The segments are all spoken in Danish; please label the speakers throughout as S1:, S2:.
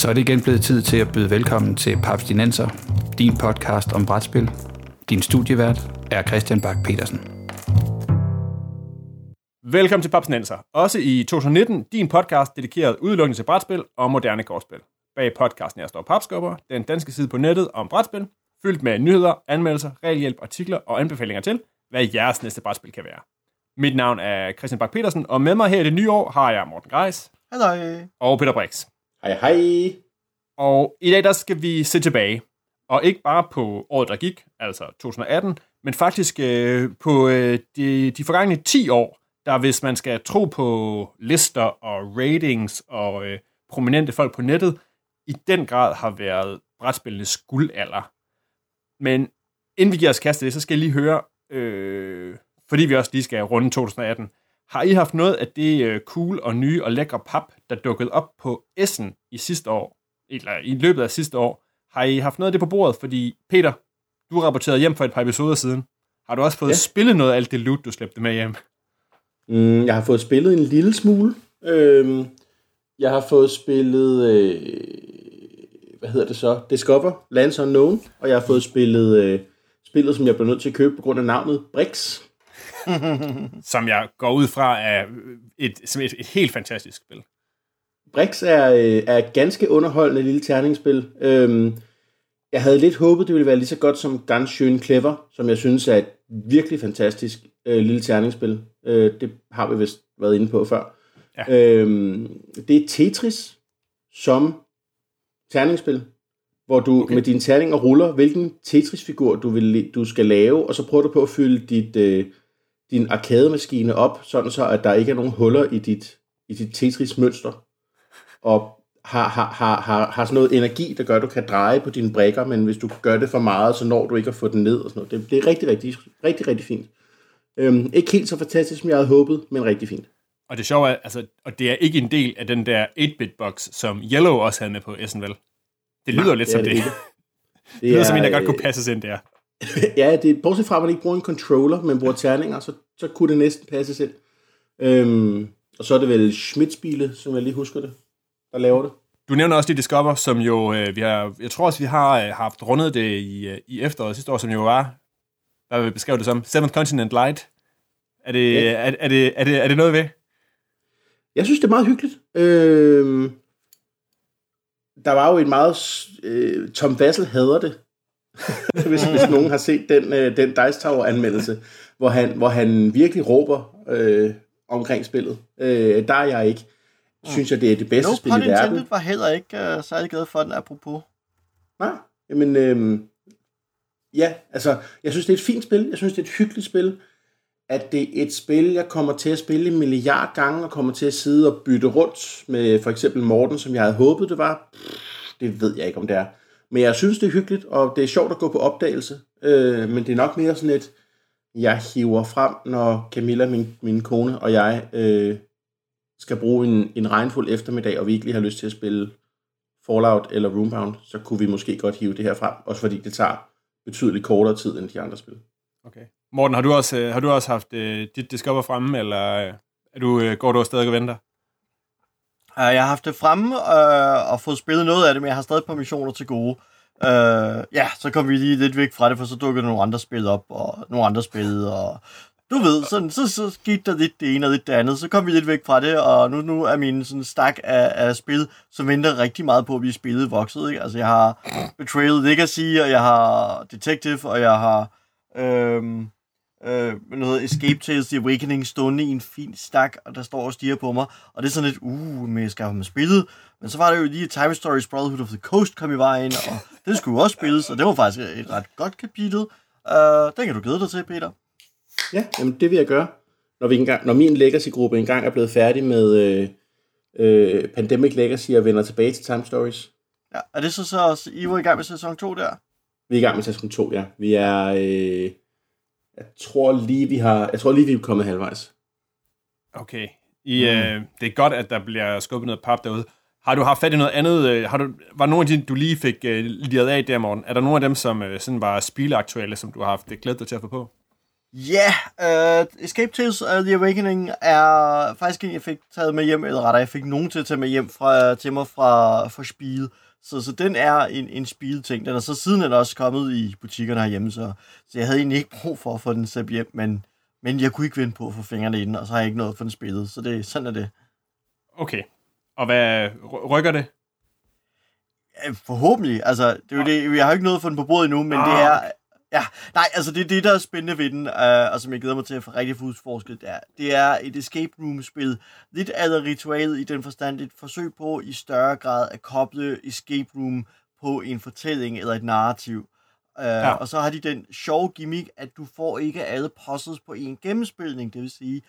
S1: Så er det igen blevet tid til at byde velkommen til Paps Dinenser, din podcast om brætspil. Din studievært er Christian Bak petersen
S2: Velkommen til Paps Dinenser. Også i 2019, din podcast dedikeret udelukkende til brætspil og moderne kortspil. Bag podcasten er står Papskubber, den danske side på nettet om brætspil, fyldt med nyheder, anmeldelser, regelhjælp, artikler og anbefalinger til, hvad jeres næste brætspil kan være. Mit navn er Christian Bak petersen og med mig her i det nye år har jeg Morten Greis.
S3: Hej.
S2: Og Peter Brix.
S4: Hej hej.
S2: Og i dag der skal vi se tilbage. Og ikke bare på året, der gik, altså 2018, men faktisk øh, på øh, de, de forgangne 10 år, der hvis man skal tro på lister og ratings og øh, prominente folk på nettet, i den grad har været brætspillenes guldalder. Men inden vi giver os kast det, så skal jeg lige høre, øh, fordi vi også lige skal runde 2018, har I haft noget af det øh, cool og nye og lækre pap, der dukkede op på Essen i sidste år, eller i løbet af sidste år? Har I haft noget af det på bordet? Fordi, Peter, du rapporterede hjem for et par episoder siden. Har du også fået ja. spillet noget af alt det loot, du slæbte med hjem?
S4: Mm, jeg har fået spillet en lille smule. Øhm, jeg har fået spillet, øh, hvad hedder det så, Discover, Lands Unknown, og jeg har fået spillet øh, spillet, som jeg blev nødt til at købe på grund af navnet, Brix.
S2: Som jeg går ud fra er et, som et, et helt fantastisk spil.
S4: Brix er, øh, er et ganske underholdende lille terningsspil. Øhm, jeg havde lidt håbet, det ville være lige så godt som Ganz Schön Clever, som jeg synes er et virkelig fantastisk øh, lille terningsspil. Øh, det har vi vist været inde på før. Ja. Øhm, det er Tetris som terningsspil, hvor du okay. med dine terninger ruller, hvilken Tetris-figur du, vil, du skal lave, og så prøver du på at fylde dit, øh, din arcade-maskine op, sådan så, at der ikke er nogen huller i dit, i dit Tetris-mønster, og har, har, har, har, har sådan noget energi, der gør, at du kan dreje på dine brækker, men hvis du gør det for meget, så når du ikke at få den ned og sådan noget. Det, det er rigtig, rigtig, rigtig, rigtig fint. Øhm, ikke helt så fantastisk, som jeg havde håbet, men rigtig fint.
S2: Og det sjove er, altså, og det er ikke en del af den der 8-bit-box, som Yellow også havde med på SNL. Det lyder Nej, lidt det som det. Det, det, lyder er, som en, der godt kunne passes ind der.
S4: ja, det bortset fra, at man ikke bruger en controller, men bruger terninger, så, så kunne det næsten passes ind. Øhm, og så er det vel Schmidtspile, som jeg lige husker det, der laver det.
S2: Du nævner også de Discover, som jo, øh, vi har, jeg tror også, vi har øh, haft rundet det i, øh, i efteråret sidste år, som jo var, hvad vil beskrive det som, Seventh Continent Light. Er det, ja. er, er, det, er, det, er det noget ved?
S4: Jeg synes, det er meget hyggeligt. Øh, der var jo et meget... Øh, Tom Vassel hader det, hvis, hvis nogen har set den, øh, den Dice Tower-anmeldelse, hvor han, hvor han virkelig råber øh, omkring spillet. Øh, der er jeg ikke. Synes jeg, det er det bedste no spil i verden.
S3: Var heller ikke uh, særlig glad for den, apropos.
S4: Nej, men øh, ja, altså, jeg synes, det er et fint spil. Jeg synes, det er et hyggeligt spil at det er et spil, jeg kommer til at spille en milliard gange, og kommer til at sidde og bytte rundt med for eksempel Morten, som jeg havde håbet, det var. Det ved jeg ikke, om det er. Men jeg synes, det er hyggeligt, og det er sjovt at gå på opdagelse. Øh, men det er nok mere sådan et, jeg hiver frem, når Camilla, min, min kone og jeg øh, skal bruge en, en regnfuld eftermiddag, og vi ikke lige har lyst til at spille Fallout eller Roombound, så kunne vi måske godt hive det her frem, også fordi det tager betydeligt kortere tid end de andre spil.
S2: Okay. Morten, har du også, øh, har du også haft øh, dit Discover fremme, eller øh, er du, øh, går du stadig og venter?
S3: Uh, jeg har haft det fremme uh, og fået spillet noget af det, men jeg har stadig på missioner til gode. Uh, ja, så kom vi lige lidt væk fra det, for så dukkede nogle andre spil op, og nogle andre spil, og du ved, sådan, så, så skete der lidt det ene og lidt det andet. Så kom vi lidt væk fra det, og nu, nu er min sådan stak af, af spil, som venter rigtig meget på at blive spillet, vokset. Ikke? Altså, jeg har Betrayal Legacy, og jeg har Detective, og jeg har... Øhm, øh, noget Escape Tales The Awakening stående i en fin stak, og der står og stiger på mig. Og det er sådan lidt, uh, men jeg skal have spillet. Men så var det jo lige Time Stories Brotherhood of the Coast kom i vejen, og det skulle jo også spilles, og det var faktisk et ret godt kapitel. Uh, den kan du glæde dig til, Peter.
S4: Ja, jamen det vil jeg gøre. Når, vi engang, når min Legacy-gruppe engang er blevet færdig med øh, øh, Pandemic Legacy og vender tilbage til Time Stories.
S3: Ja, er det så så også, I var i gang med sæson 2 der?
S4: Vi er i gang med sæson 2, ja. Vi er... Øh, jeg tror lige, vi har, jeg tror lige, vi er kommet halvvejs.
S2: Okay. I, mm. øh, det er godt, at der bliver skubbet noget pap derude. Har du haft fat i noget andet? Øh, har du, var nogle af de, du lige fik øh, liret af der morgen? Er der nogle af dem, som øh, sådan var spilaktuelle, som du har haft det glædet dig til at få på?
S3: Ja, yeah, uh, Escape Tales of the Awakening er faktisk en, jeg fik taget med hjem, eller rettere, jeg fik nogen til at tage med hjem fra, til mig fra, fra Spiel. Så, så den er en, en Spiel-ting. Den er så siden den er også kommet i butikkerne herhjemme, så, så jeg havde egentlig ikke brug for at få den sat hjem, men, men jeg kunne ikke vente på at få fingrene i den, og så har jeg ikke noget for den spillet, så det, sådan er det.
S2: Okay. Og hvad rykker det?
S3: Forhåbentlig. Altså, det er jo det, jeg har ikke noget for den på bordet endnu, men ah, det er... Ja, nej, altså det er det, der er spændende ved den, uh, og som jeg glæder mig til at få rigtig udforsket, det er, det er et escape room-spil. Lidt af ritualet i den forstand, et forsøg på i større grad at koble escape room på en fortælling eller et narrativ. Uh, ja. Og så har de den sjove gimmick, at du får ikke alle puzzles på en gennemspilning, det vil sige,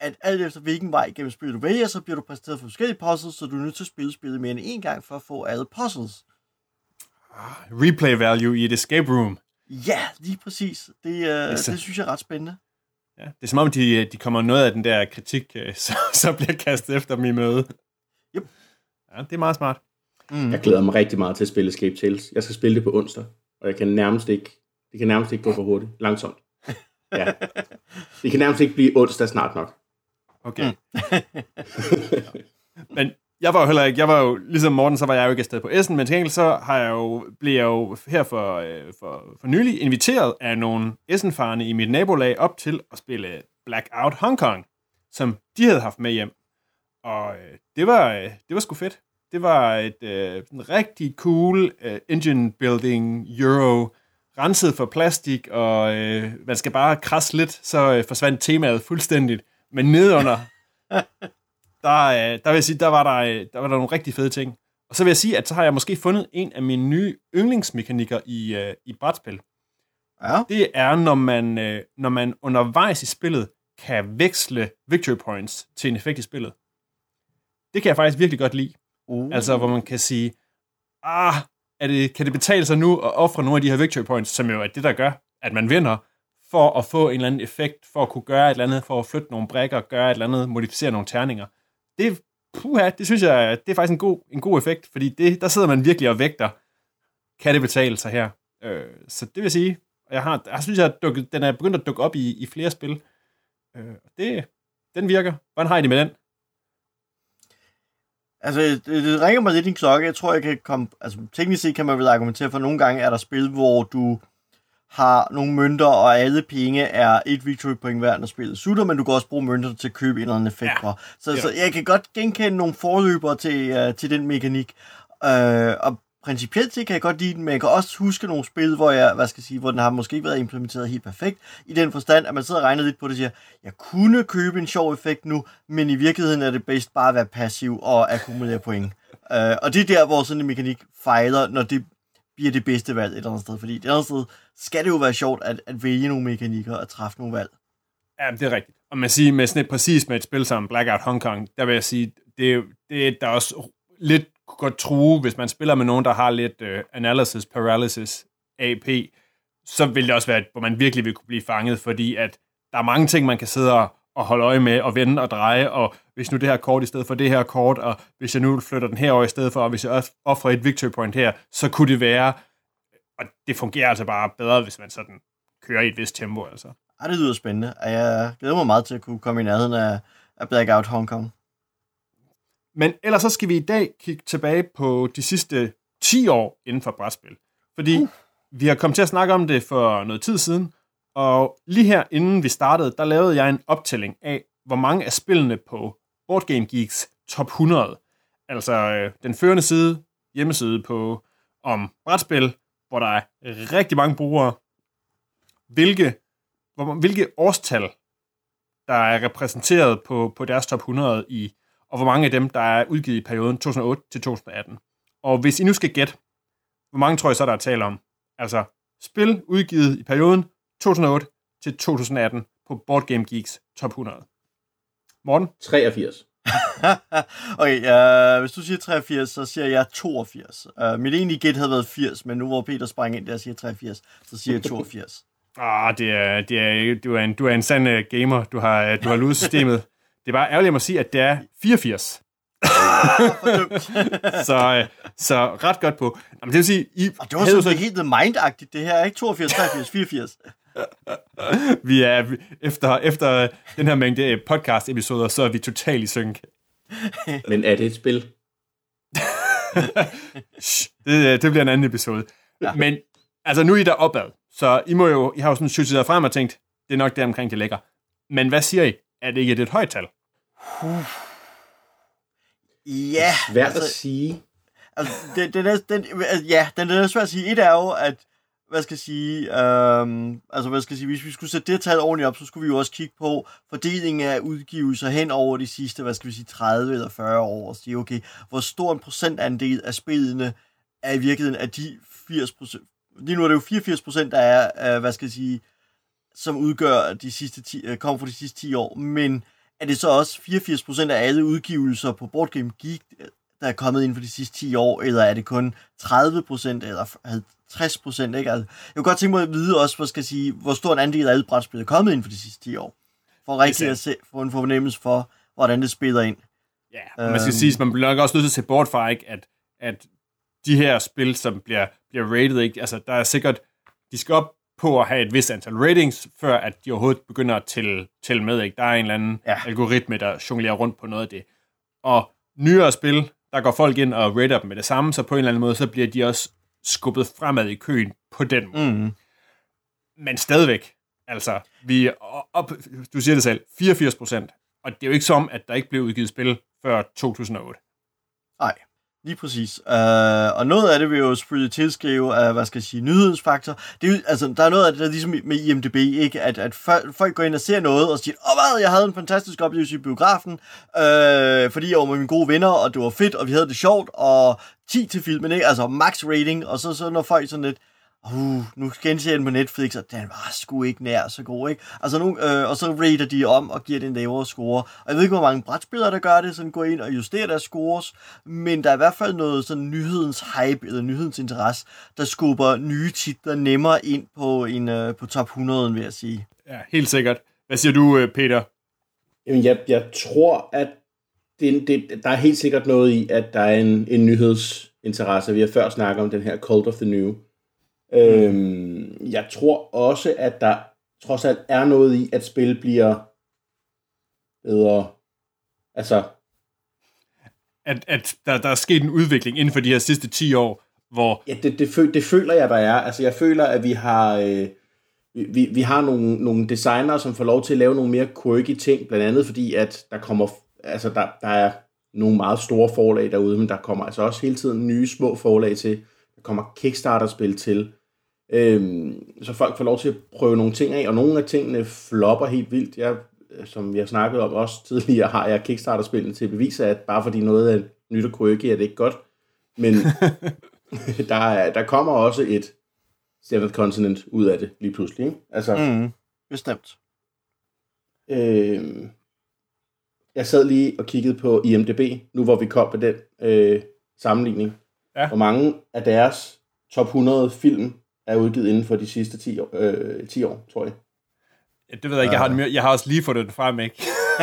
S3: at alt efter hvilken vej gennem spillet du vælger, så bliver du præsenteret for forskellige puzzles, så du er nødt til at spille spillet mere end en gang for at få alle puzzles.
S2: Ah, replay value i et escape room.
S3: Ja, lige præcis. Det, det, så... det synes jeg er ret spændende.
S2: Ja, det er som om, de, de kommer noget af den der kritik, øh, så, så bliver kastet efter dem i møde.
S3: Yep.
S2: Ja, det er meget smart.
S4: Mm. Jeg glæder mig rigtig meget til at spille Escape Tales. Jeg skal spille det på onsdag, og jeg kan nærmest ikke, det kan nærmest ikke gå for hurtigt. Langsomt. Ja. Det kan nærmest ikke blive onsdag snart nok.
S2: Okay. Mm. Men jeg var jo heller ikke, jeg var jo, ligesom Morten, så var jeg jo ikke afsted på Essen, men til gengæld så har jeg jo, blev jeg jo her for, øh, for, for nylig inviteret af nogle Essen-farne i mit nabolag op til at spille Blackout Hong Kong, som de havde haft med hjem. Og øh, det var, øh, det var sgu fedt. Det var et øh, en rigtig cool øh, engine building euro, renset for plastik, og øh, man skal bare krasse lidt, så øh, forsvandt temaet fuldstændigt. Men nedunder, der, øh, der vil jeg sige, der var der, øh, der var der nogle rigtig fede ting. Og så vil jeg sige, at så har jeg måske fundet en af mine nye yndlingsmekanikker i, øh, i brætspil.
S3: Ja.
S2: Det er, når man, øh, når man undervejs i spillet kan veksle victory points til en effekt i spillet. Det kan jeg faktisk virkelig godt lide. Uh. Altså, hvor man kan sige, ah, er det, kan det betale sig nu at ofre nogle af de her victory points, som jo er det, der gør, at man vinder, for at få en eller anden effekt, for at kunne gøre et eller andet, for at flytte nogle brækker, gøre et eller andet, modificere nogle terninger. Det, puha, det synes jeg, det er faktisk en god, en god effekt, fordi det, der sidder man virkelig og vægter, kan det betale sig her? Øh, så det vil sige, jeg, har, jeg synes, jeg dukket, den er begyndt at dukke op i, i flere spil. Øh, det, den virker. Hvordan har I det med den?
S3: Altså, det, det ringer mig lidt i en klokke. Jeg tror, jeg kan komme... Altså, teknisk set kan man vel argumentere for, at nogle gange er der spil, hvor du har nogle mønter, og alle penge er et victory point hver, når spillet sutter, men du kan også bruge mønter til at købe en eller anden effekt ja. Så, ja. så jeg kan godt genkende nogle forløber til, uh, til den mekanik. Uh, og principielt set kan jeg godt lide den, men jeg kan også huske nogle spil, hvor jeg, hvad skal jeg sige, hvor den har måske ikke været implementeret helt perfekt, i den forstand, at man sidder og regner lidt på det og siger, jeg kunne købe en sjov effekt nu, men i virkeligheden er det bedst bare at være passiv og akkumulere point. Uh, og det er der, hvor sådan en mekanik fejler, når det bliver det bedste valg et eller andet sted. Fordi et eller andet sted skal det jo være sjovt at, at vælge nogle mekanikker og træffe nogle valg.
S2: Ja, det er rigtigt. Og man siger med sådan et, præcis med et spil som Blackout Hong Kong, der vil jeg sige, det, det der er også lidt godt true, hvis man spiller med nogen, der har lidt uh, analysis, paralysis, AP, så vil det også være, hvor man virkelig vil kunne blive fanget, fordi at der er mange ting, man kan sidde og at holde øje med og vende og dreje, og hvis nu det her kort i stedet for det her kort, og hvis jeg nu flytter den herover i stedet for, og hvis jeg offrer et victory point her, så kunne det være, og det fungerer altså bare bedre, hvis man sådan kører i et vist tempo, altså.
S3: Ja, det lyder spændende, og jeg glæder mig meget til at kunne komme i nærheden af, af Blackout Hong Kong.
S2: Men ellers så skal vi i dag kigge tilbage på de sidste 10 år inden for brætspil. Fordi uh. vi har kommet til at snakke om det for noget tid siden, og lige her, inden vi startede, der lavede jeg en optælling af, hvor mange af spillene på Board Game Geeks top 100, altså øh, den førende side, hjemmeside på om brætspil, hvor der er rigtig mange brugere, hvilke, hvor, hvilke årstal, der er repræsenteret på, på deres top 100 i, og hvor mange af dem, der er udgivet i perioden 2008 til 2018. Og hvis I nu skal gætte, hvor mange tror jeg så, der er tale om? Altså, spil udgivet i perioden 2008 til 2018 på Board Game Geeks top 100. Morten?
S4: 83.
S3: okay, uh, hvis du siger 83, så siger jeg 82. Uh, mit egentlige gæt havde været 80, men nu hvor Peter sprang ind der og siger 83, så siger jeg 82.
S2: ah, det er, det er, du, er en, du er en sand uh, gamer. Du har, uh, du har luset systemet. Det er bare ærgerligt at sige, at det er 84. så, så ret godt på. Jamen, det vil sige, I
S3: og det var sådan så... helt mind det her, ikke? 82, 83, 84.
S2: vi er, efter, efter den her mængde podcast-episoder, så er vi totalt i synk.
S4: Men er det et spil?
S2: det, det bliver en anden episode. Ja. Men altså, nu er I der opad, så I, må jo, I har jo sådan sygt frem og tænkt, det er nok der omkring, det ligger. Men hvad siger I? Er det ikke et, højt tal?
S3: Ja.
S4: Svært altså, at sige.
S3: Altså, den, den er, den, ja, den er svært at sige. Et er jo, at hvad skal jeg sige, øhm, altså hvad skal jeg sige, hvis vi skulle sætte det tal ordentligt op, så skulle vi jo også kigge på fordelingen af udgivelser hen over de sidste, hvad skal vi sige, 30 eller 40 år, og sige, okay, hvor stor en procentandel af spillene er i virkeligheden af de 80 procent, lige nu er det jo 84 procent, der er, øh, hvad skal jeg sige, som udgør de sidste 10, øh, kommer fra de sidste 10 år, men er det så også 84 procent af alle udgivelser på Board Game Geek, øh, der er kommet inden for de sidste 10 år, eller er det kun 30 procent eller 50 procent? Ikke? Altså, jeg kunne godt tænke mig at vide også, hvad skal jeg sige, hvor stor en andel af alle brætspil er kommet inden for de sidste 10 år, for rigtig at se, få en fornemmelse for, hvordan det spiller ind.
S2: Ja, øhm, man skal sige, man bliver nok også nødt til at se bort fra, ikke, at, at de her spil, som bliver, bliver rated, ikke, altså der er sikkert, de skal op på at have et vist antal ratings, før at de overhovedet begynder at tælle, tælle med. Ikke? Der er en eller anden ja. algoritme, der jonglerer rundt på noget af det. Og nyere spil, der går folk ind og rater dem med det samme, så på en eller anden måde, så bliver de også skubbet fremad i køen på den måde. Mm. Men stadigvæk, altså, vi er op, du siger det selv, 84 procent. Og det er jo ikke som, at der ikke blev udgivet spil før 2008.
S3: Nej. Lige præcis. Uh, og noget af det vil jo selvfølgelig tilskrive af, hvad skal jeg sige, nyhedsfaktor. Det er jo, altså, der er noget af det, der ligesom med IMDB, ikke? At, at folk går ind og ser noget og siger, åh oh, hvad, jeg havde en fantastisk oplevelse i biografen, uh, fordi jeg var med mine gode venner, og det var fedt, og vi havde det sjovt, og 10 til filmen, ikke? Altså max rating, og så, så når folk sådan lidt, uh, nu genser jeg den på Netflix, og den var sgu ikke nær så god, ikke? Altså nu, øh, og så rater de om og giver den lavere score. Og jeg ved ikke, hvor mange brætspillere, der gør det, sådan går ind og justerer deres scores, men der er i hvert fald noget sådan nyhedens hype, eller nyhedens interesse, der skubber nye titler nemmere ind på, en, øh, på top 100, vil jeg sige.
S2: Ja, helt sikkert. Hvad siger du, øh, Peter?
S4: Jamen, jeg, jeg tror, at det, det, der er helt sikkert noget i, at der er en, en nyhedsinteresse. Vi har før snakket om den her Cold of the New, Øhm, jeg tror også, at der trods alt er noget i, at spil bliver bedre. Altså...
S2: At, at der, der er sket en udvikling inden for de her sidste 10 år, hvor...
S4: Ja, det, det, føl, det føler jeg, der er. Altså, jeg føler, at vi har... Øh, vi, vi har nogle, nogle designer, som får lov til at lave nogle mere quirky ting, blandt andet fordi, at der kommer... Altså, der, der er nogle meget store forlag derude, men der kommer altså også hele tiden nye små forlag til. Kommer Kickstarter-spil til. Øhm, så folk får lov til at prøve nogle ting af, og nogle af tingene flopper helt vildt. Jeg, som vi har snakket om også tidligere, har jeg Kickstarter-spillene til at bevise, at bare fordi noget er nyt og quirky, er det ikke godt. Men der, er, der kommer også et Seventh Continent ud af det lige pludselig. Ikke?
S3: Altså, mm, bestemt.
S4: Øhm, jeg sad lige og kiggede på IMDB, nu hvor vi kom på den øh, sammenligning. Ja. Hvor mange af deres top 100 film er udgivet inden for de sidste 10 år, øh, 10 år tror jeg.
S2: Det ved jeg ikke. Jeg har, jeg har også lige fået det frem, ikke?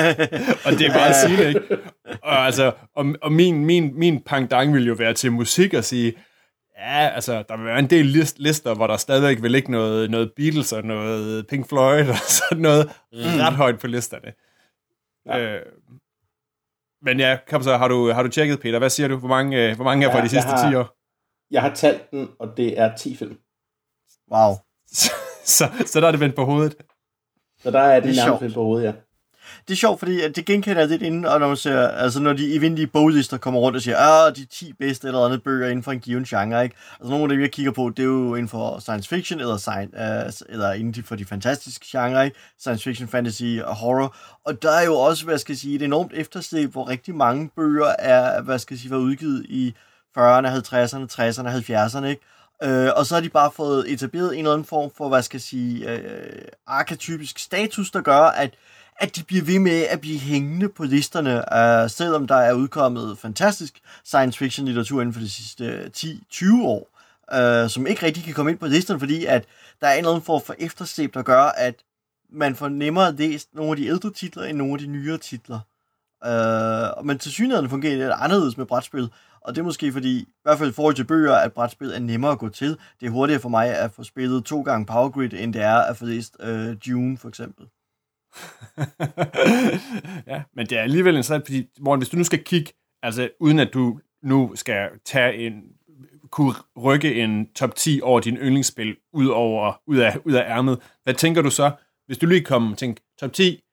S2: og det er bare at sige det, ikke? Og, altså, og, og min, min, min pangdang vil jo være til musik og sige, ja, altså, der vil være en del list, lister, hvor der stadigvæk vil ligge noget, noget Beatles og noget Pink Floyd og sådan noget mm. ret højt på listerne. Ja. Øh, men ja, kom så, har du, har du tjekket, Peter? Hvad siger du? Hvor mange, øh, hvor mange er ja, fra de sidste har, 10 år?
S4: Jeg har talt den, og det er 10 film.
S3: Wow.
S2: så, så, så der er det vendt på hovedet.
S4: Så der er det, det er nærmest vendt på hovedet, ja.
S3: Det er sjovt, fordi at det genkender jeg lidt inden, og når man ser, altså når de evindelige boglister kommer rundt og siger, ah, de 10 bedste eller andet bøger inden for en given genre, ikke? Altså nogle af dem, jeg kigger på, det er jo inden for science fiction, eller, science, uh, øh, eller inden for de fantastiske genre, ikke? Science fiction, fantasy og horror. Og der er jo også, hvad skal jeg sige, et enormt efterslæb, hvor rigtig mange bøger er, hvad skal jeg sige, var udgivet i 40'erne, 50'erne, 60'erne, 70'erne, ikke? Øh, og så har de bare fået etableret en eller anden form for, hvad skal jeg sige, øh, arketypisk status, der gør, at, at de bliver ved med at blive hængende på listerne, øh, selvom der er udkommet fantastisk science fiction litteratur inden for de sidste øh, 10-20 år, øh, som ikke rigtig kan komme ind på listerne, fordi at der er en eller anden form for efterslæb, der gør, at man får nemmere læst nogle af de ældre titler end nogle af de nyere titler. Øh, men til synligheden fungerer det anderledes med brætspil, og det er måske fordi, i hvert fald i forhold til bøger, at brætspil er nemmere at gå til. Det er hurtigere for mig at få spillet to gange Power Grid, end det er at få læst øh, Dune, for eksempel.
S2: ja, men det er alligevel interessant, fordi Morten, hvis du nu skal kigge, altså uden at du nu skal tage en, kunne rykke en top 10 over din yndlingsspil ud, over, ud, af, ud af ærmet, hvad tænker du så, hvis du lige kommer og tænker top 10,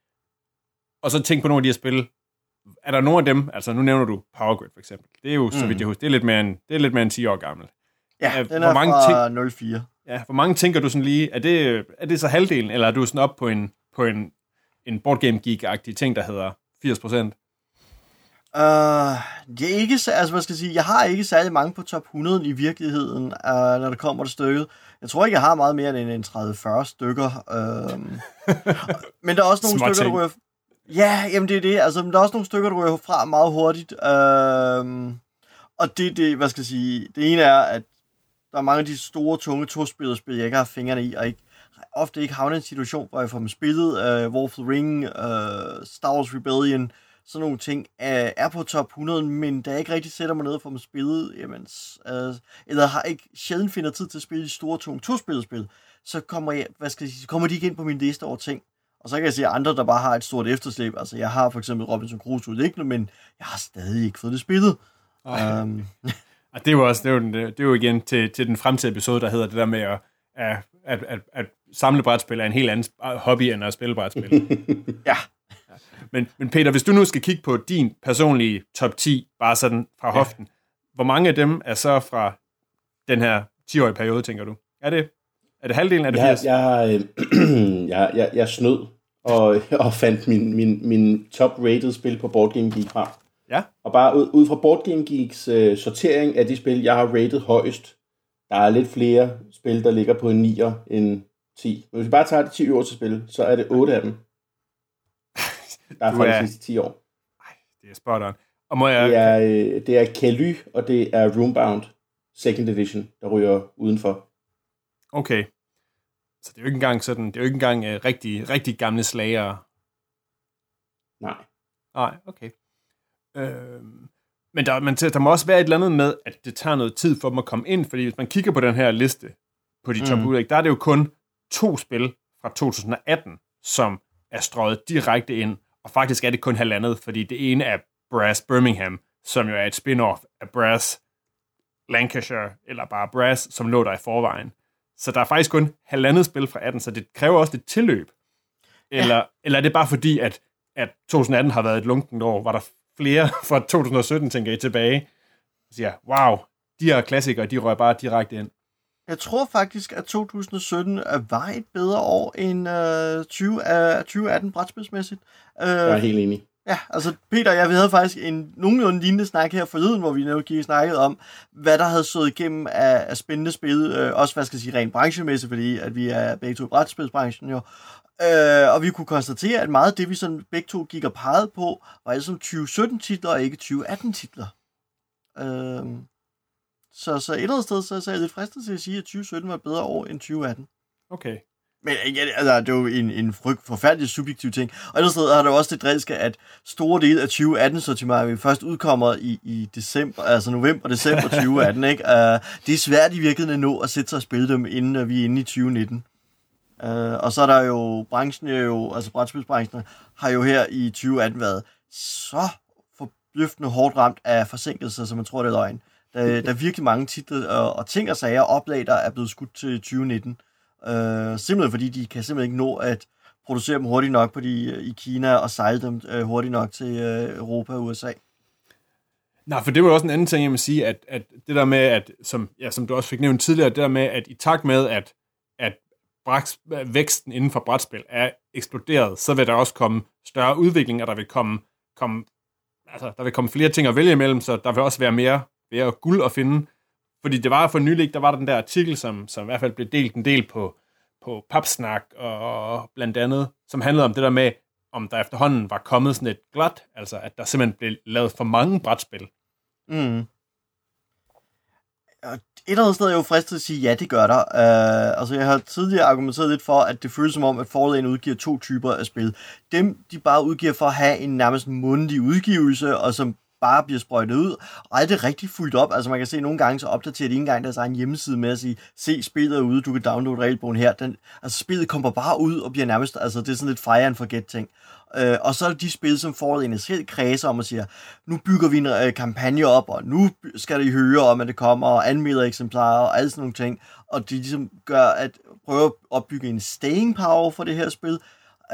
S2: og så tænk på nogle af de her spil, er der nogle af dem, altså nu nævner du Power Grid for eksempel, det er jo, mm. så vidt jeg husker, det er lidt mere end, det er lidt mere end 10 år gammel.
S3: Ja, den er mange fra 04.
S2: Ja, hvor mange tænker du sådan lige, er det, er det så halvdelen, eller er du sådan op på en, på en, en board game geek-agtig ting, der hedder 80%?
S3: Uh, det er ikke, altså hvad skal jeg sige, jeg har ikke særlig mange på top 100 i virkeligheden, uh, når det kommer til stykket. Jeg tror ikke, jeg har meget mere end en 30-40 stykker. Uh, men der er også nogle stykker, ting. der ryger... Ja, jamen det er det. Altså, der er også nogle stykker, der ryger fra meget hurtigt. Uh, og det, det, hvad skal jeg sige, det ene er, at der er mange af de store, tunge to-spillerspil, jeg ikke har fingrene i, og ikke, ofte ikke havner i en situation, hvor jeg får dem spillet. Uh, Wolf of the Ring, uh, Star Wars Rebellion, sådan nogle ting, er, er på top 100, men da jeg ikke rigtig sætter mig ned for dem spillet, jamen, uh, eller har ikke sjældent finder tid til at spille de store, tunge to-spillerspil, så kommer, jeg, hvad skal jeg sige, så kommer de ikke ind på min liste over ting. Og så kan jeg se andre, der bare har et stort efterslæb. Altså, jeg har for eksempel Robinson Crusoe liggende, men jeg har stadig ikke fået det spillet. Um,
S2: Og det er jo også, det er jo, det er jo igen til, til den fremtidige episode, der hedder det der med at, at, at, at, at samle brætspil er en helt anden hobby end at spille brætspil.
S3: ja.
S2: Men, men Peter, hvis du nu skal kigge på din personlige top 10, bare sådan fra hoften, ja. hvor mange af dem er så fra den her 10-årige periode, tænker du? Er det, er det halvdelen? Er det 80?
S4: Jeg, jeg, øh, jeg, jeg, jeg snød og, og fandt min, min, min top-rated spil på Board Game Geek frem.
S2: Ja.
S4: Og bare ud, ud fra Board Game Geeks uh, sortering af de spil, jeg har rated højst, der er lidt flere spil, der ligger på en 9'er end 10. Men hvis vi bare tager de 10 øverste spil, så er det 8 af dem. Der er fra de sidste 10 år.
S2: Ej, det er spot on. Og må jeg...
S4: Det er, øh, det er Caly, og det er Roombound Second Edition, der ryger udenfor.
S2: Okay. Så det er jo ikke engang sådan, det er jo ikke engang uh, rigtig, rigtig gamle slager.
S4: Nej.
S2: Nej, okay. Øh, men der, man, der må også være et eller andet med, at det tager noget tid for dem at komme ind, fordi hvis man kigger på den her liste på de top mm. udlæg, der er det jo kun to spil fra 2018, som er strøget direkte ind, og faktisk er det kun halvandet, fordi det ene er Brass Birmingham, som jo er et spin-off af Brass Lancashire, eller bare Brass, som lå der i forvejen. Så der er faktisk kun halvandet spil fra 18, så det kræver også et tilløb. Eller, ja. eller er det bare fordi, at, at 2018 har været et lunkent år, var der flere fra 2017, tænker I tilbage, og siger, wow, de her klassikere, de rører bare direkte ind.
S3: Jeg tror faktisk, at 2017 var et bedre år end uh, 20, uh, 2018 brætspilsmæssigt.
S4: Uh, jeg er helt enig.
S3: Ja, altså Peter og jeg, vi havde faktisk en nogenlunde lignende snak her forleden, hvor vi netop gik snakket om, hvad der havde stået igennem af, af spændende spil, øh, også hvad skal jeg sige, rent branchemæssigt, fordi at vi er begge to i brætspilsbranchen jo. Øh, og vi kunne konstatere, at meget af det, vi sådan begge to gik og pegede på, var altså 2017-titler og ikke 2018-titler. Øh, så, så et eller andet sted, så, så er jeg lidt fristet til at sige, at 2017 var et bedre år end 2018.
S2: Okay.
S3: Men ja, altså, det er jo en, en frygt, forfærdelig subjektiv ting. Og et eller andet sted har det også det drilske, at store dele af 2018-sortimentet først udkommer i, i december, altså november-december 2018. Ikke? Uh, det er svært i virkeligheden at nå at sætte sig og spille dem, inden vi er inde i 2019. Uh, og så er der jo, branchen er jo, altså brætspilsbranchen har jo her i 2018 været så forbløffende hårdt ramt af forsinkelser, som man tror, det er løgn. Der, der er virkelig mange titler og, og ting og sager, oplag, der er blevet skudt til 2019. Øh, simpelthen fordi de kan simpelthen ikke nå at producere dem hurtigt nok på de, øh, i Kina og sejle dem øh, hurtigt nok til øh, Europa og USA.
S2: Nej, for det var også en anden ting, jeg vil sige, at, at det der med, at, som, ja, som du også fik nævnt tidligere, det der med, at i takt med, at braks, væksten inden for brætspil er eksploderet, så vil der også komme større udvikling, og der vil komme, komme, altså, der vil komme flere ting at vælge imellem, så der vil også være mere, være guld at finde. Fordi det var for nylig, der var den der artikel, som, som i hvert fald blev delt en del på, på Papsnak og blandt andet, som handlede om det der med, om der efterhånden var kommet sådan et glat, altså at der simpelthen blev lavet for mange brætspil.
S3: Mm. et eller andet sted er jeg jo fristet at sige, ja, det gør der. Uh, altså, jeg har tidligere argumenteret lidt for, at det føles som om, at forlagene udgiver to typer af spil. Dem, de bare udgiver for at have en nærmest mundtlig udgivelse, og som bare bliver sprøjtet ud, og aldrig rigtig fuldt op. Altså man kan se nogle gange, så opdaterer de ikke engang deres egen hjemmeside med at sige, se spillet er ude, du kan downloade regelbogen her. Den, altså spillet kommer bare ud og bliver nærmest, altså det er sådan lidt fire and forget ting. Øh, og så er det de spil, som får en helt kredser om at sige, nu bygger vi en øh, kampagne op, og nu skal I høre om, at det kommer, og anmelder eksemplarer, og alle sådan nogle ting. Og de ligesom gør at prøve at opbygge en staying power for det her spil.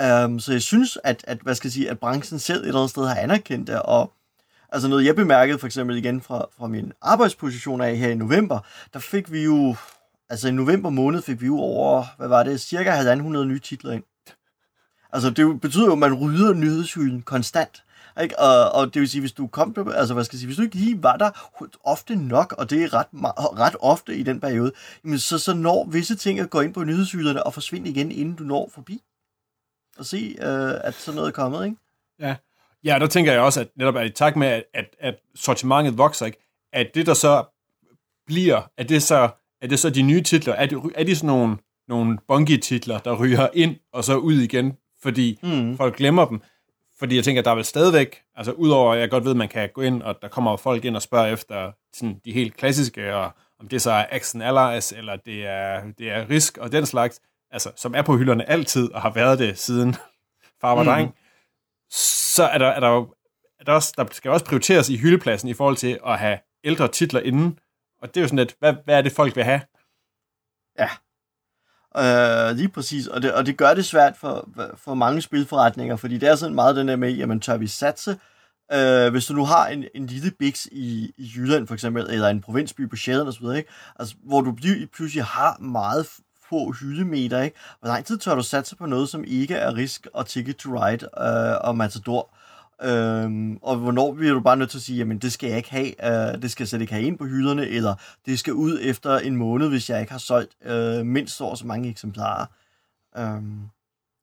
S3: Øh, så jeg synes, at, at, hvad skal jeg sige, at branchen selv et eller andet sted har anerkendt det, og Altså noget, jeg bemærkede for eksempel igen fra, fra min arbejdsposition af her i november, der fik vi jo, altså i november måned fik vi jo over, hvad var det, cirka 100 nye titler ind. Altså det betyder jo, at man rydder nyhedshylden konstant. Ikke? Og, og det vil sige, hvis du kom altså hvad skal jeg sige, hvis du ikke lige var der ofte nok, og det er ret, ret ofte i den periode, jamen så, så når visse ting at gå ind på nyhedshylderne og forsvinde igen, inden du når forbi. Og se, øh, at sådan noget er kommet, ikke?
S2: Ja, Ja, der tænker jeg også, at netop at i takt med, at, at, at sortimentet vokser, ikke, at det, der så bliver, at det så, er det så de nye titler, er det, er de sådan nogle, nogle bungie-titler, der ryger ind og så ud igen, fordi mm. folk glemmer dem. Fordi jeg tænker, at der er vel stadigvæk, altså udover at jeg godt ved, at man kan gå ind, og der kommer folk ind og spørger efter sådan, de helt klassiske, og om det så er Action Allies, eller det er, det er Risk og den slags, altså, som er på hylderne altid, og har været det siden far var mm så er der, er der jo er der, også, der skal også prioriteres i hyldepladsen i forhold til at have ældre titler inden. Og det er jo sådan lidt, hvad, hvad er det, folk vil have?
S3: Ja, øh, lige præcis. Og det, og det gør det svært for, for mange spilforretninger, fordi det er sådan meget den der med, jamen tør vi satse? Øh, hvis du nu har en, en lille biks i, i Jylland for eksempel, eller en provinsby på Sjælland osv., ikke? Altså, hvor du pludselig har meget få hyldemeter, ikke? Hvor lang tid tør du satse på noget, som ikke er Risk og Ticket to Ride øh, og Matador? Øhm, og hvornår bliver du bare nødt til at sige, jamen det skal jeg ikke have, øh, det skal jeg slet ikke have ind på hylderne, eller det skal ud efter en måned, hvis jeg ikke har solgt øh, mindst så så mange eksemplarer. Øhm,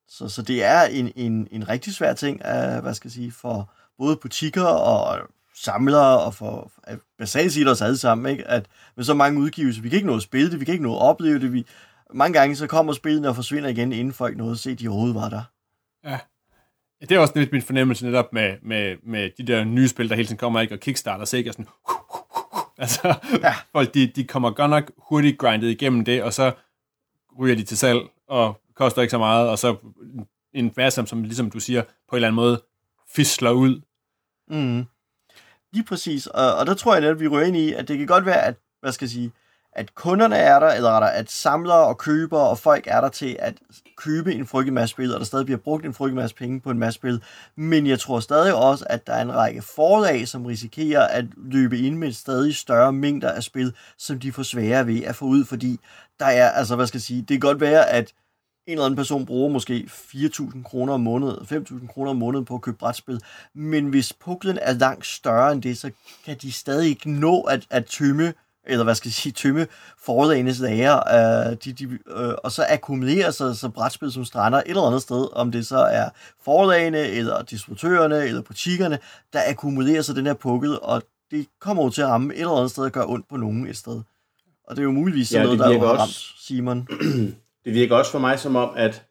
S3: så, så det er en, en, en rigtig svær ting, øh, hvad skal jeg sige, for både butikker og samlere og for, for basalt set os alle sammen, ikke? at med så mange udgivelser, vi kan ikke nå at spille det, vi kan ikke nå at opleve det, vi, mange gange så kommer spillene og forsvinder igen, inden folk nåede at se, at de overhovedet var der.
S2: Ja. Det er også lidt min fornemmelse netop med, med, med de der nye spil, der hele tiden kommer, ikke? og Kickstarter, så ikke er sådan... Altså, ja. folk, de, de kommer godt nok hurtigt grindet igennem det, og så ryger de til salg, og koster ikke så meget, og så en masse, som ligesom du siger, på en eller anden måde fisler ud.
S3: Mm. Lige præcis, og, og der tror jeg at vi ryger ind i, at det kan godt være, at, hvad skal jeg sige, at kunderne er der, eller der, at samlere og købere og folk er der til at købe en frygtelig masse spil, og der stadig bliver brugt en frygtelig masse penge på en masse spil. Men jeg tror stadig også, at der er en række forlag, som risikerer at løbe ind med stadig større mængder af spil, som de får sværere ved at få ud, fordi der er, altså hvad skal jeg sige, det kan godt være, at en eller anden person bruger måske 4.000 kroner om måneden, 5.000 kroner om måneden på at købe brætspil, men hvis puklen er langt større end det, så kan de stadig ikke nå at, at tømme eller hvad skal jeg sige, tømme forlagenes lager, øh, de, de, øh, og så akkumulere sig så brætspil som strander et eller andet sted, om det så er forlagene, eller distributørerne, eller butikkerne, der akkumulerer sig den her pukkel, og det kommer jo til at ramme et eller andet sted og gøre ondt på nogen et sted. Og det er jo muligvis sådan ja, noget, der har ramt Simon.
S4: det virker også for mig som om, at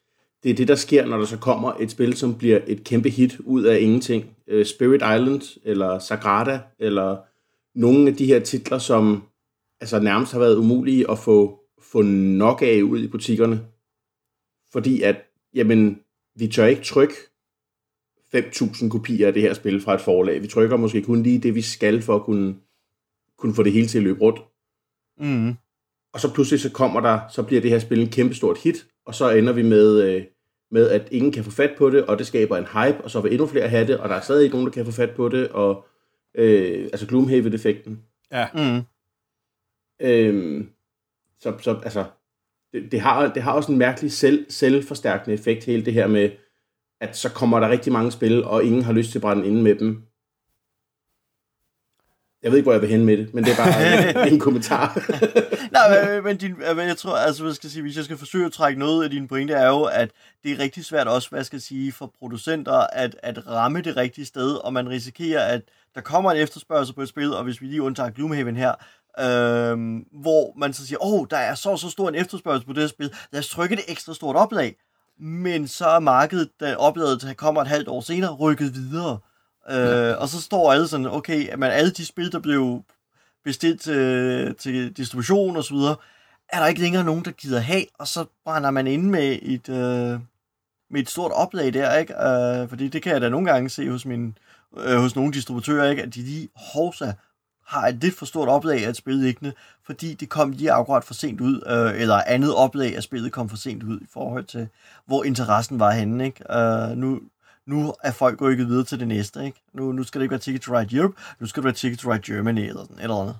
S4: det er det, der sker, når der så kommer et spil, som bliver et kæmpe hit ud af ingenting. Uh, Spirit Island, eller Sagrada, eller nogle af de her titler, som altså nærmest har været umulige at få, få nok af ud i butikkerne. Fordi at, jamen, vi tør ikke trykke 5.000 kopier af det her spil fra et forlag. Vi trykker måske kun lige det, vi skal for at kunne, kunne få det hele til at løbe rundt.
S3: Mm.
S4: Og så pludselig så kommer der, så bliver det her spil en kæmpestort hit, og så ender vi med, øh, med, at ingen kan få fat på det, og det skaber en hype, og så vil endnu flere have det, og der er stadig ikke nogen, der kan få fat på det, og øh, altså Gloomhaven-effekten.
S2: Ja.
S3: Mm.
S4: Øhm, så, så altså, det, det, har, det har også en mærkelig selv, selvforstærkende effekt, hele det her med, at så kommer der rigtig mange spil, og ingen har lyst til at brænde inde med dem. Jeg ved ikke, hvor jeg vil hen med det, men det er bare en, en kommentar.
S3: Nej, men, men, din, men jeg tror, altså, hvad skal jeg sige, hvis jeg skal forsøge at trække noget af dine pointe, er jo, at det er rigtig svært også, hvad skal jeg sige, for producenter at, at ramme det rigtige sted, og man risikerer, at der kommer en efterspørgsel på et spil, og hvis vi lige undtager Gloomhaven her, øh, hvor man så siger, åh, oh, der er så så stor en efterspørgsel på det spil, lad os trykke et ekstra stort oplag. Men så er markedet, da oplaget kommer et halvt år senere, rykket videre. Øh, og så står alle sådan, okay, at man alle de spil, der blev bestilt til, til distribution og så videre, er der ikke længere nogen, der gider have, og så brænder man ind med et, øh, med et stort oplag der, ikke? Øh, fordi det kan jeg da nogle gange se hos, min, øh, hos nogle distributører, ikke? at de lige hovsa har et lidt for stort oplag af spillet ikke, liggende, fordi det kom lige akkurat for sent ud, øh, eller andet oplag af spillet kom for sent ud i forhold til, hvor interessen var henne. Ikke? Øh, nu, nu er folk rykket ikke videre til det næste. Ikke? Nu, nu skal det ikke være Ticket to Ride Europe, nu skal det være Ticket to Ride Germany eller sådan eller andet.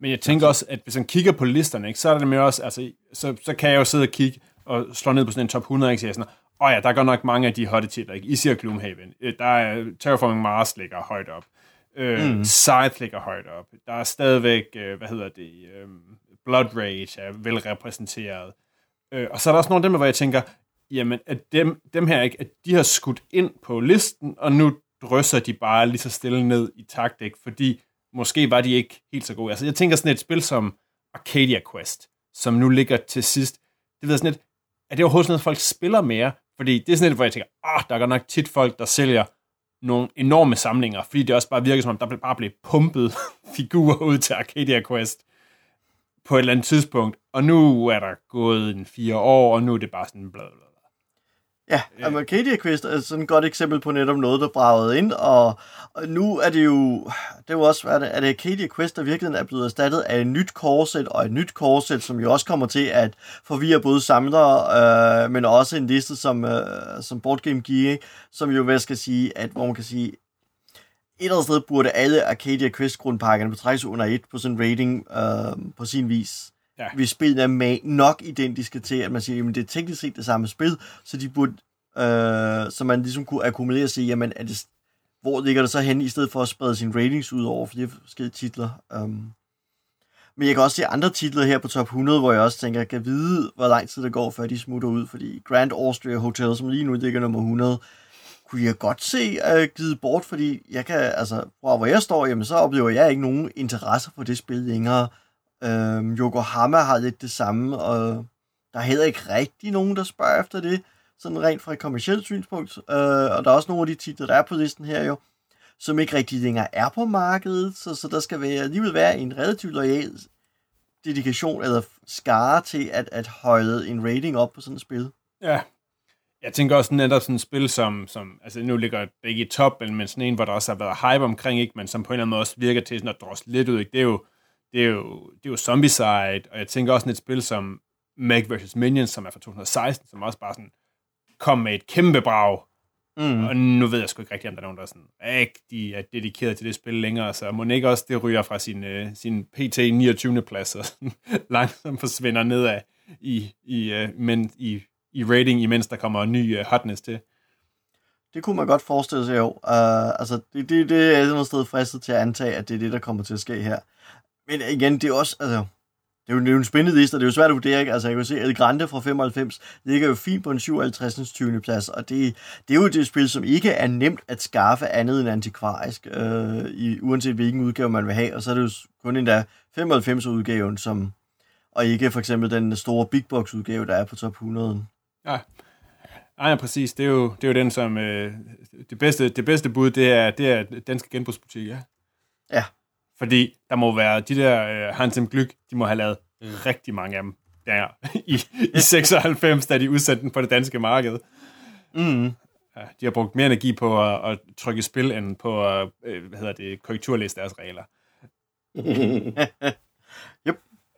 S2: Men jeg tænker også, at hvis man kigger på listerne, ikke, så er det med også, altså, så, så kan jeg jo sidde og kigge og slå ned på sådan en top 100, ikke, så sådan, åh oh ja, der er godt nok mange af de hotte titler, ikke? I og Gloomhaven, øh, der er Terraforming Mars ligger højt op, øh, mm. Scythe ligger højt op, der er stadigvæk, øh, hvad hedder det, øh, Blood Rage er velrepræsenteret, øh, og så er der også nogle af dem, hvor jeg tænker, jamen, at dem, dem her, ikke, at de har skudt ind på listen, og nu drysser de bare lige så stille ned i takt, ikke? fordi måske var de ikke helt så gode. Altså, jeg tænker sådan et spil som Arcadia Quest, som nu ligger til sidst. Det ved sådan lidt, er det overhovedet sådan noget, folk spiller mere? Fordi det er sådan et, hvor jeg tænker, ah, der er godt nok tit folk, der sælger nogle enorme samlinger, fordi det også bare virker som om, der bare blev pumpet figurer ud til Arcadia Quest på et eller andet tidspunkt, og nu er der gået en fire år, og nu er det bare sådan bla bla.
S3: Ja, øh. Arcadia Quest er sådan et godt eksempel på netop noget, der bragede ind, og, nu er det jo, det er jo også, er det, er det Arcadia Quest, der virkelig er blevet erstattet af et nyt korset, og et nyt korset, som jo også kommer til at forvirre både samlere, øh, men også en liste som, øh, som Board Game Geek, som jo, hvad skal sige, at hvor man kan sige, et eller andet sted burde alle Arcadia Quest-grundpakkerne betrækkes under et på sådan en rating øh, på sin vis. Ja. Hvis spillene er nok identiske til, at man siger, at det er teknisk set det samme spil, så de burde, øh, så man ligesom kunne akkumulere og sige, jamen, er det, hvor ligger det så hen, i stedet for at sprede sine ratings ud over flere forskellige titler. Um, men jeg kan også se andre titler her på top 100, hvor jeg også tænker, jeg kan vide, hvor lang tid det går, før de smutter ud, fordi Grand Austria Hotel, som lige nu ligger nummer 100, kunne jeg godt se øh, uh, givet bort, fordi jeg kan, altså, hvor jeg står, jamen, så oplever jeg ikke nogen interesse for det spil længere. Øhm, Yokohama har lidt det samme, og der er heller ikke rigtig nogen, der spørger efter det, sådan rent fra et kommersielt synspunkt. Øh, og der er også nogle af de titler, der er på listen her jo, som ikke rigtig længere er på markedet, så, så der skal være, alligevel være en relativt lojal dedikation eller skare til at, at holde en rating op på sådan et spil.
S2: Ja, jeg tænker også netop sådan et spil, som, som altså nu ligger det ikke i top, men sådan en, hvor der også har været hype omkring, ikke? men som på en eller anden måde også virker til sådan at drosle lidt ud. Ikke? Det er jo det er jo, det er jo Zombicide, og jeg tænker også et spil som Meg vs. Minions, som er fra 2016, som også bare sådan kom med et kæmpe brag. Mm. Og nu ved jeg sgu ikke rigtig, om der er nogen, der er sådan rigtig er dedikeret til det spil længere, så må ikke også det ryger fra sin, uh, sin PT 29. plads og sådan, langsomt forsvinder nedad i, i, uh, men, i, i rating, imens der kommer en ny uh, hotness til.
S3: Det kunne man godt forestille sig jo. Uh, altså, det, det, det er noget sted fristet til at antage, at det er det, der kommer til at ske her. Men igen, det er også, altså, det er jo, det er jo en spændende liste, og det er jo svært at vurdere, ikke? Altså, jeg kan se, El Grande fra 95 ligger jo fint på en 57. 20. plads, og det, det er jo det spil, som ikke er nemt at skaffe andet end antikvarisk, øh, i, uanset hvilken udgave man vil have, og så er det jo kun endda 95 udgaven, som, og ikke for eksempel den store big box udgave, der er på top 100.
S2: Ja, Ja, præcis. Det er jo, det er jo den, som... Øh, det, bedste, det bedste bud, det er, det er danske genbrugsbutikker.
S3: Ja.
S2: Fordi der må være, de der uh, Hans Glück, de må have lavet mm. rigtig mange af dem der i, i 96, da de udsendte den på det danske marked.
S3: Mm.
S2: De har brugt mere energi på at, at trykke spil, end på at uh, hvad hedder det, korrekturlæse deres regler.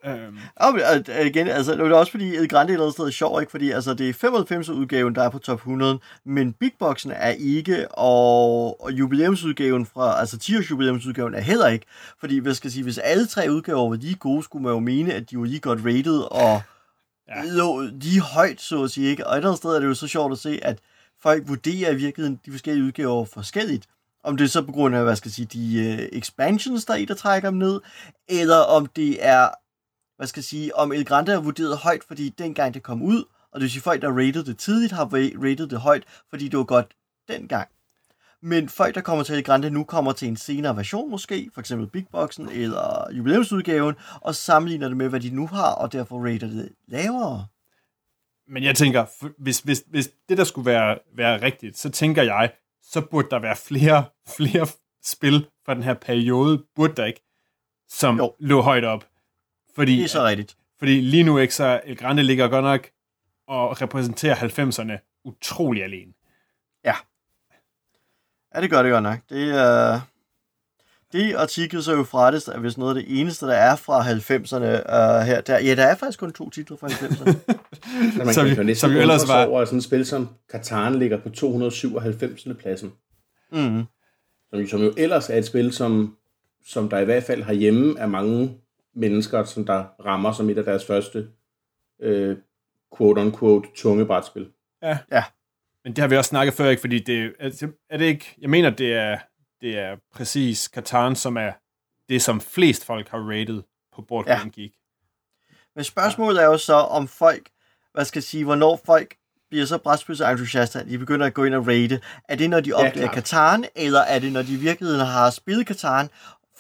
S3: Øhm. Og, og, igen, altså, det er også fordi, El Grande er et sted sjov, ikke? Fordi altså, det er 95 udgaven, der er på top 100, men Big Boxen er ikke, og, og jubilæumsudgaven fra, altså 10 års jubilæumsudgaven er heller ikke. Fordi, hvad skal jeg sige, hvis alle tre udgaver var lige gode, skulle man jo mene, at de var lige godt rated, og ja. lå lige højt, så at sige, ikke? Og et andet sted er det jo så sjovt at se, at folk vurderer i virkeligheden de forskellige udgaver forskelligt. Om det er så på grund af, hvad skal jeg sige, de uh, expansions, der er i, der trækker dem ned, eller om det er hvad skal jeg sige, om El Grande er vurderet højt, fordi dengang det kom ud, og det vil sige, folk, der rated det tidligt, har rated det højt, fordi det var godt dengang. men folk, der kommer til El Grande nu, kommer til en senere version måske, for eksempel Big Boxen eller jubilæumsudgaven, og sammenligner det med, hvad de nu har, og derfor rater det lavere.
S2: Men jeg tænker, hvis, hvis, hvis det der skulle være, være rigtigt, så tænker jeg, så burde der være flere, flere spil fra den her periode, burde der ikke, som. Jo. lå højt op. Fordi,
S3: Det er så rigtigt.
S2: fordi lige nu ikke så El Grande ligger godt nok og repræsenterer 90'erne utrolig alene.
S3: Ja, det gør det godt nok. Det er... Det artikel så jo frattes er vist noget af det eneste, der er fra 90'erne uh, her. Der, ja, der er faktisk kun to titler fra 90'erne.
S4: Så man
S2: Som
S4: kan jo næsten
S2: som ellers var-
S4: over, at sådan et spil som Katan ligger på 297. pladsen.
S3: mm.
S4: Som, som jo ellers er et spil, som, som der i hvert fald har hjemme er mange mennesker, som der rammer som et af deres første øh, quote-unquote tunge brætspil.
S2: Men det har vi også snakket før, ikke? Fordi det, altså, er det ikke... Jeg mener, det er, det er præcis Catan, som er det, som flest folk har rated på Board
S3: Ja.
S2: Game Geek.
S3: Men spørgsmålet er jo så, om folk, hvad skal jeg sige, hvornår folk bliver så brætspilsentusiaster, at de begynder at gå ind og rate. Er det, når de opdager
S4: klart.
S3: Katan, eller er det, når de i virkeligheden har spillet Katan,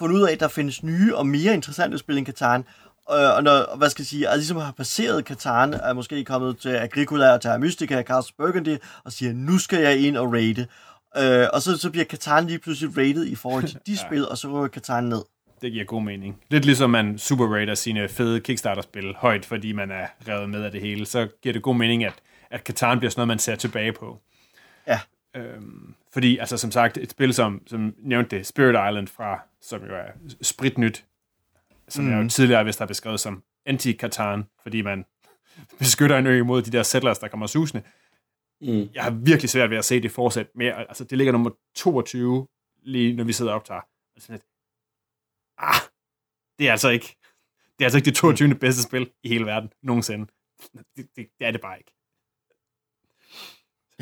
S3: fundet ud af, at der findes nye og mere interessante spil end Katan, øh, og når, hvad skal jeg sige, og ligesom har passeret Katan, er måske kommet til Agricola og Terra Mystica, Carl's Burgundy, og siger, nu skal jeg ind og rate. Øh, og så, så bliver Katan lige pludselig rated i forhold til de spil, og så ryger Katan ned.
S2: Det giver god mening. Lidt ligesom man super rater sine fede Kickstarter-spil højt, fordi man er revet med af det hele, så giver det god mening, at, at Catan bliver sådan noget, man ser tilbage på. Øhm, fordi, altså som sagt, et spil som, som nævnte det, Spirit Island fra, som jo er spritnyt, som mm. jeg jo tidligere vist har beskrevet som anti-Catan, fordi man beskytter en ø imod de der settlers, der kommer susende.
S4: Mm.
S2: Jeg har virkelig svært ved at se det fortsæt med, altså det ligger nummer 22 lige når vi sidder og optager. Lidt, ah, det er altså ikke, det er altså ikke det 22. bedste spil i hele verden, nogensinde. Det, det, det er det bare ikke.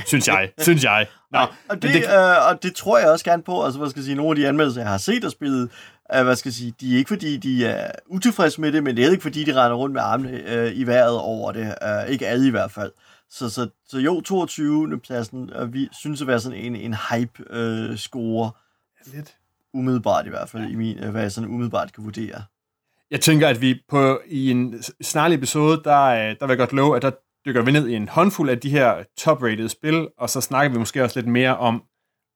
S2: Synes jeg, synes jeg. Nå,
S3: Og det,
S2: det,
S3: øh, og det tror jeg også gerne på. Altså, hvad skal jeg sige, nogle af de anmeldelser, jeg har set af spillet, øh, hvad skal jeg sige, de er ikke fordi, de er utilfredse med det, men det er ikke fordi, de render rundt med armene øh, i vejret over det. Øh, ikke alle i hvert fald. Så, så, så jo, 22. pladsen, øh, vi synes at være sådan en, en hype-score,
S2: lidt.
S3: umiddelbart i hvert fald, i min, øh, hvad jeg sådan umiddelbart kan vurdere.
S2: Jeg tænker, at vi på i en snarlig episode, der, øh, der vil jeg godt love, at der dykker vi ned i en håndfuld af de her top-rated spil, og så snakker vi måske også lidt mere om,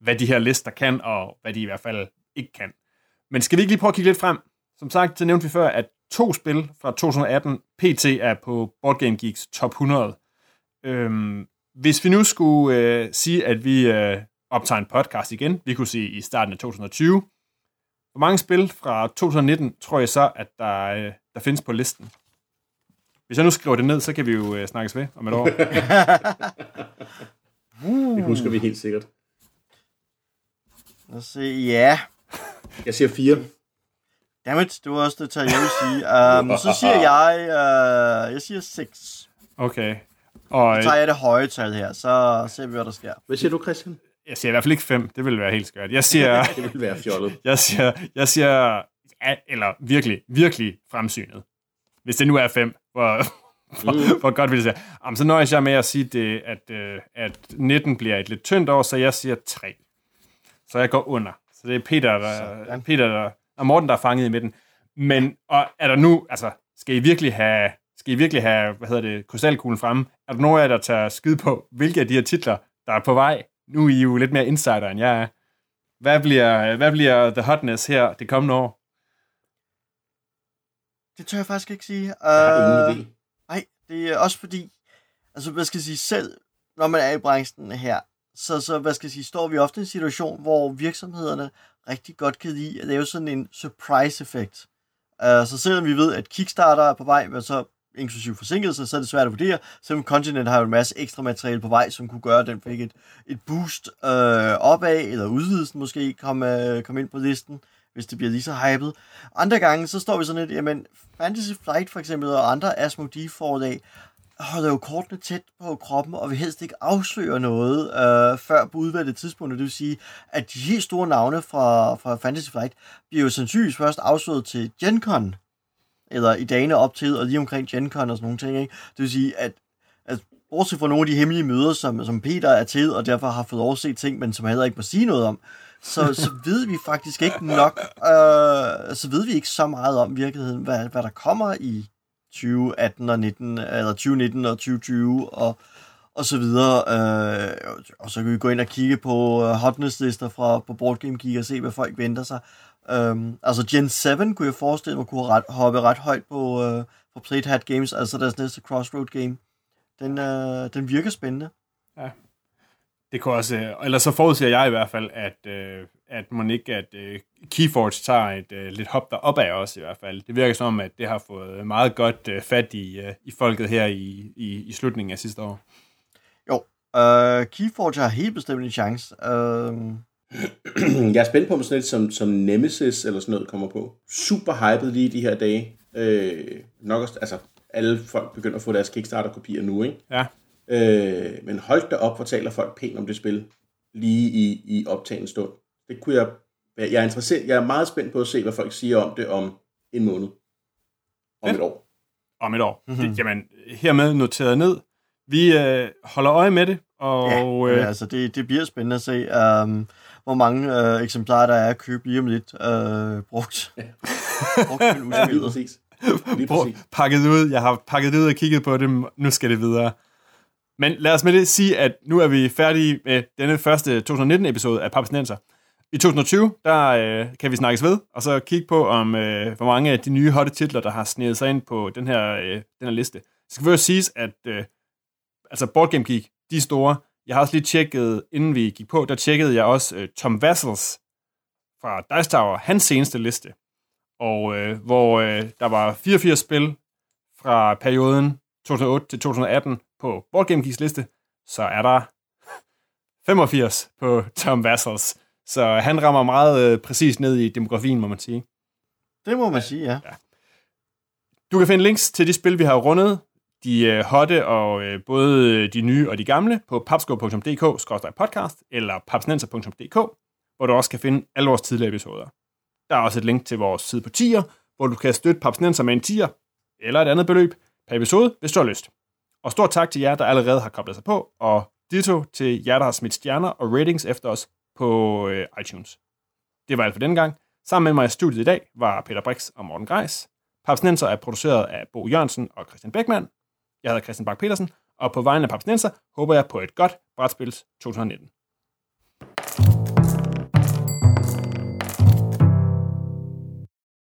S2: hvad de her lister kan, og hvad de i hvert fald ikke kan. Men skal vi ikke lige prøve at kigge lidt frem? Som sagt, så nævnte vi før, at to spil fra 2018 PT er på Board Game Geeks top 100. Øhm, hvis vi nu skulle øh, sige, at vi øh, optager en podcast igen, vi kunne sige i starten af 2020, hvor mange spil fra 2019 tror jeg så, at der, øh, der findes på listen? Hvis jeg nu skriver det ned, så kan vi jo øh, snakkes ved om et år.
S4: Det husker vi helt sikkert.
S3: Lad os se, ja.
S4: Jeg siger fire.
S3: Dammit, det var også det, jeg vil sige. Um, så siger jeg, uh, jeg siger 6.
S2: Okay. Og
S3: Så tager jeg det høje tal her, så ser vi, hvad der sker.
S4: Hvad siger du, Christian?
S2: jeg siger i hvert fald ikke fem. Det ville være helt skørt. Jeg siger,
S4: Det vil være fjollet.
S2: jeg siger, jeg siger ja, eller virkelig, virkelig fremsynet. Hvis det nu er fem, hvor, hvor, hvor godt vil det sige. Jamen, så nøjes jeg med at sige, det, at, øh, at 19 bliver et lidt tyndt år, så jeg siger 3. Så jeg går under. Så det er Peter, der,
S3: Sådan.
S2: Peter der, og Morten, der er fanget i midten. Men og er der nu, altså, skal I virkelig have, skal I virkelig have, hvad hedder det, krystalkuglen fremme? Er der nogen af jer, der tager skid på, hvilke af de her titler, der er på vej? Nu er I jo lidt mere insider, end jeg er. Hvad bliver, hvad bliver The Hotness her det kommende år?
S3: Det tør jeg faktisk ikke sige.
S4: Jeg har ingen
S3: Øh,
S4: idé.
S3: Nej, det er også fordi, altså hvad skal jeg sige, selv når man er i branchen her, så, så hvad skal jeg sige, står vi ofte i en situation, hvor virksomhederne rigtig godt kan lide at lave sådan en surprise effekt. Uh, så selvom vi ved, at Kickstarter er på vej, men så inklusive forsinkelse, så er det svært at vurdere. Selvom Continent har jo en masse ekstra materiale på vej, som kunne gøre, at den fik et, et boost øh, opad, eller udvidelsen måske kom, øh, kom ind på listen, hvis det bliver lige så hypet. Andre gange, så står vi sådan lidt, jamen, Fantasy Flight for eksempel, og andre Asmodee forlag, holder jo kortene tæt på kroppen, og vil helst ikke afsløre noget øh, før på udvalgte tidspunkter. Det vil sige, at de helt store navne fra, fra Fantasy Flight bliver jo sandsynligvis først afsløret til Gen Con, eller i dagene op til, og lige omkring Gen Con og sådan nogle ting. Ikke? Det vil sige, at, at bortset fra nogle af de hemmelige møder, som, som Peter er til, og derfor har fået overset ting, men som han heller ikke må sige noget om, så, så ved vi faktisk ikke nok, øh, så ved vi ikke så meget om virkeligheden, hvad, hvad der kommer i 2018 og 19, eller 2019 og 2020, og, og så videre. Øh, og så kan vi gå ind og kigge på uh, hotness-lister fra, på Board Game Geek og se, hvad folk venter sig. Um, altså Gen 7 kunne jeg forestille mig kunne ret, hoppe ret højt på, uh, på Played Hat Games, altså deres næste Crossroad game. Den, uh, den virker spændende.
S2: Det kunne også, eller så forudser jeg i hvert fald, at, øh, at man ikke, at øh, Keyforge tager et øh, lidt hop derop af os i hvert fald. Det virker som om, at det har fået meget godt øh, fat i, øh, i folket her i, i, i slutningen af sidste år.
S3: Jo, øh, Keyforge har helt bestemt en chance. Øh,
S4: jeg er spændt på, om sådan lidt som, som Nemesis eller sådan noget kommer på. Super hyped lige de her dage. Øh, nok også, altså, alle folk begynder at få deres Kickstarter-kopier nu, ikke?
S2: Ja.
S4: Øh, men hold da op, hvor taler folk pænt om det spil lige i, i optagende stund. Det kunne jeg... Jeg er, interesseret, jeg er meget spændt på at se, hvad folk siger om det om en måned. Om
S2: Ja.
S4: et år.
S2: Om et år.
S3: Mhm.
S2: Mm-hmm. Det, jamen, hermed noteret ned. Vi øh, holder øje med det, og
S3: ja,
S2: øh,
S3: altså det, det bliver spændende at se, um, hvor mange øh, eksemplarer der er at købe lige om lidt øh, brugt. brugt men
S4: Lige præcis. Lige præcis.
S2: pakket ud. Jeg har pakket det ud og kigget på det. Nu skal det videre. Men lad os med det sige, at nu er vi færdige med denne første 2019-episode af Papsnenser. I 2020, der øh, kan vi snakkes ved, og så kigge på, om øh, hvor mange af de nye hotte titler, der har sneget sig ind på den her, øh, den her liste. Det skal først siges, at øh, altså Board Game Geek, de er store. Jeg har også lige tjekket, inden vi gik på, der tjekkede jeg også øh, Tom Vassels fra Dice Tower, hans seneste liste og øh, hvor øh, der var 84 spil fra perioden 2008 til 2018 på Board Game Geeks liste, så er der 85 på Tom Vassels. Så han rammer meget øh, præcis ned i demografien, må man sige.
S3: Det må man sige, ja.
S2: Du kan finde links til de spil, vi har rundet, de øh, hotte og øh, både de nye og de gamle på papsko.dk-podcast eller papsnenser.dk, hvor du også kan finde alle vores tidligere episoder. Der er også et link til vores side på tier, hvor du kan støtte papsnenser med en tier eller et andet beløb per episode, hvis du har lyst. Og stort tak til jer, der allerede har koblet sig på, og ditto til jer, der har smidt stjerner og ratings efter os på øh, iTunes. Det var alt for denne gang. Sammen med mig i studiet i dag var Peter Brix og Morten Greis. Papsnenser er produceret af Bo Jørgensen og Christian Beckmann. Jeg hedder Christian Bak petersen og på vegne af Papsnenser håber jeg på et godt brætspils 2019.